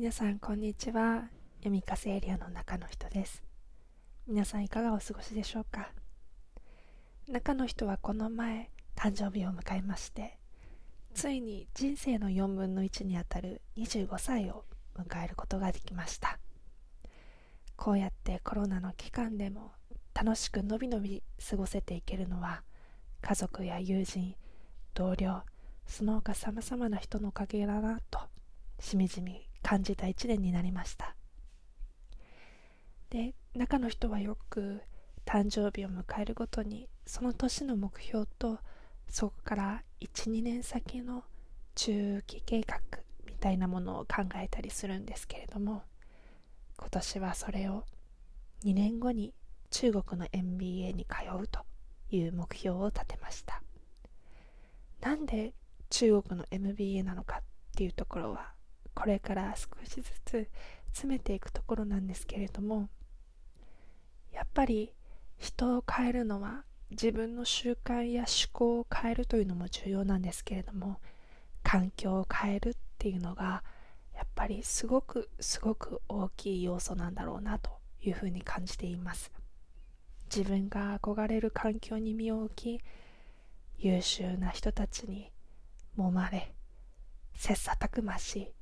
皆さんこんにちは。読みかせエリアの中の人です。皆さんいかがお過ごしでしょうか？中の人はこの前誕生日を迎えましてついに人生の4分の1にあたる25歳を迎えることができました。こうやってコロナの期間でも楽しくのびのび過ごせていけるのは家族や友人同僚その他さまざまな人のおかげだなとしみじみ感じた一年になりました。で中の人はよく誕生日を迎えるごとにその年の目標とそこから12年先の中期計画みたいなものを考えたりするんですけれども今年はそれを2年後に中国の MBA に通うという目標を立てました。なんで中国の MBA なのかっていうところはこれから少しずつ詰めていくところなんですけれどもやっぱり人を変えるのは自分の習慣や思考を変えるというのも重要なんですけれども環境を変えるっていうのがやっぱりすごくすごく大きい要素なんだろうなというふうに感じています。自分が憧れる環境に身を置き優秀な人たちに揉まれ切磋琢磨し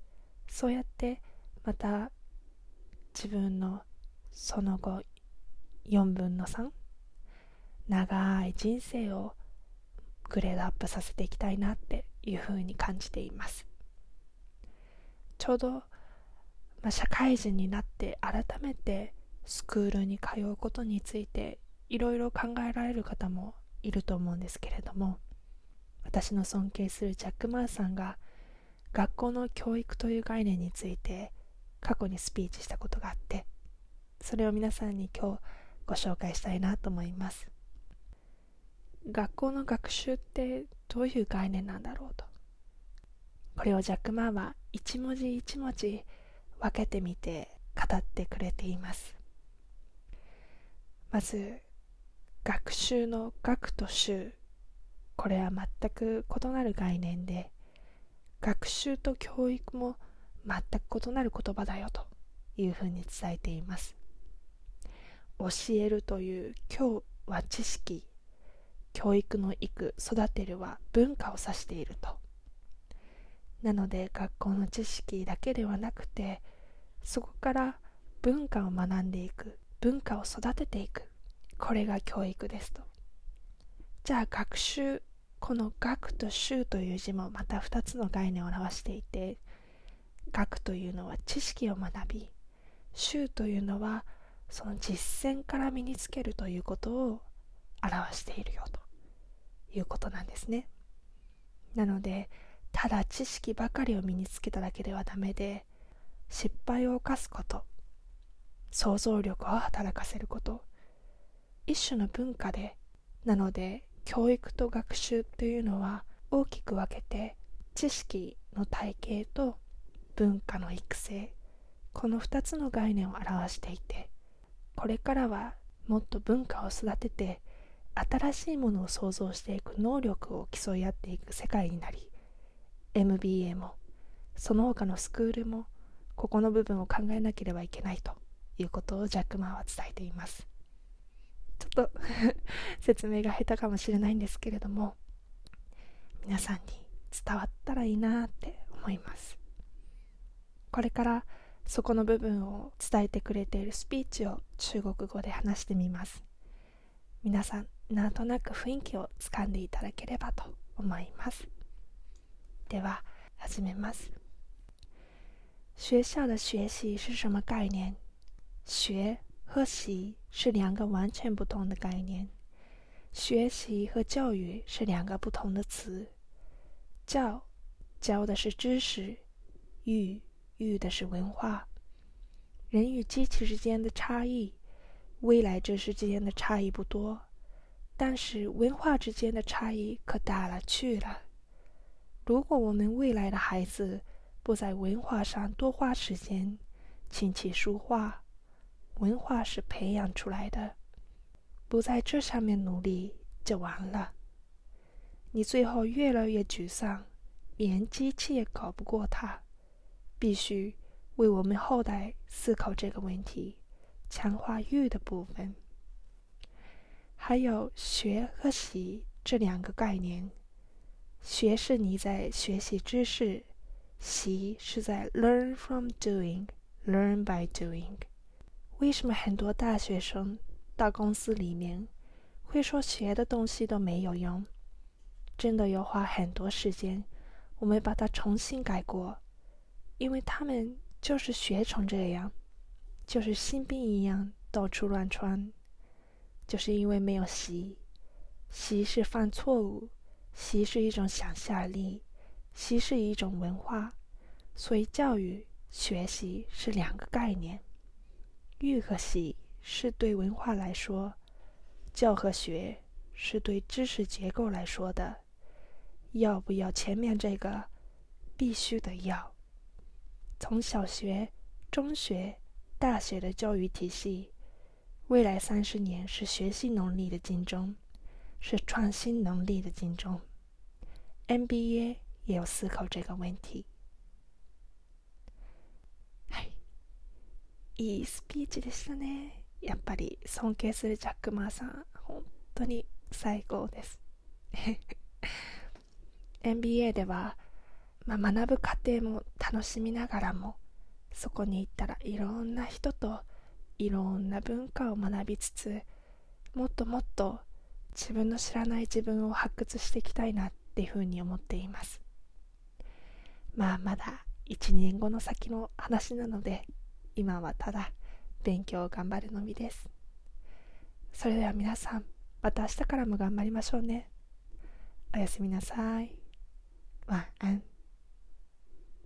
そうやってまた自分のその後4分の3長い人生をグレードアップさせていきたいなっていうふうに感じています。ちょうど、まあ、社会人になって改めてスクールに通うことについていろいろ考えられる方もいると思うんですけれども私の尊敬するジャック・マーさんが学校の教育という概念について過去にスピーチしたことがあってそれを皆さんに今日ご紹介したいなと思います。学校の学習ってどういう概念なんだろうと。これをジャック・マーは一文字一文字分けてみて語ってくれています。まず学習の学と習。これは全く異なる概念で学習と教育も全く異なる言葉だよというふうに伝えています。教えるという教は知識教育の育育てるは文化を指していると。なので学校の知識だけではなくてそこから文化を学んでいく文化を育てていく。これが教育ですと。じゃあ学習この学と習という字もまた2つの概念を表していて学というのは知識を学び習というのはその実践から身につけるということを表しているよということなんですね。なのでただ知識ばかりを身につけただけではダメで失敗を犯すこと想像力を働かせること一種の文化でなので教育と学習というのは大きく分けて知識の体系と文化の育成この2つの概念を表していてこれからはもっと文化を育てて新しいものを創造していく能力を競い合っていく世界になり MBA もその他のスクールもここの部分を考えなければいけないということをジャックマンは伝えています。と 説明が下手かもしれないんですけれども皆さんに伝わったらいいなって思います。これからそこの部分を伝えてくれているスピーチを中国語で話してみます。皆さんなんとなく雰囲気をつかんでいただければと思います。では始めます。学校的学習是什么概念。学和习是两个完全不同的概念。学习和教育是两个不同的词。教教的是知识，育育的是文化。人与机器之间的差异，未来知识之间的差异不多，但是文化之间的差异可大了去了。如果我们未来的孩子不在文化上多花时间，琴棋书画。文化是培养出来的，不在这上面努力就完了。你最后越来越沮丧，连机器也搞不过它。必须为我们后代思考这个问题，强化育的部分。还有学和习这两个概念，学是你在学习知识，习是在 learn from doing，learn by doing。为什么很多大学生到公司里面会说学的东西都没有用？真的要花很多时间，我们把它重新改过，因为他们就是学成这样，就是新兵一样到处乱窜。就是因为没有习，习是犯错误，习是一种想象力，习是一种文化，所以教育学习是两个概念。育和习是对文化来说，教和学是对知识结构来说的。要不要前面这个？必须得要。从小学、中学、大学的教育体系。未来三十年是学习能力的竞争，是创新能力的竞争。NBA 也有思考这个问题。いいスピーチでしたね。やっぱり尊敬するジャックマーさん、本当に最高です。NBA では、まあ、学ぶ過程も楽しみながらも、そこに行ったらいろんな人といろんな文化を学びつつもっともっと自分の知らない自分を発掘していきたいなっていうふうに思っていますまあまだ1年後の先の話なので今はただ勉強を頑張るのみです。それでは皆さんまた明日からも頑張りましょうね。おやすみなさい。晚安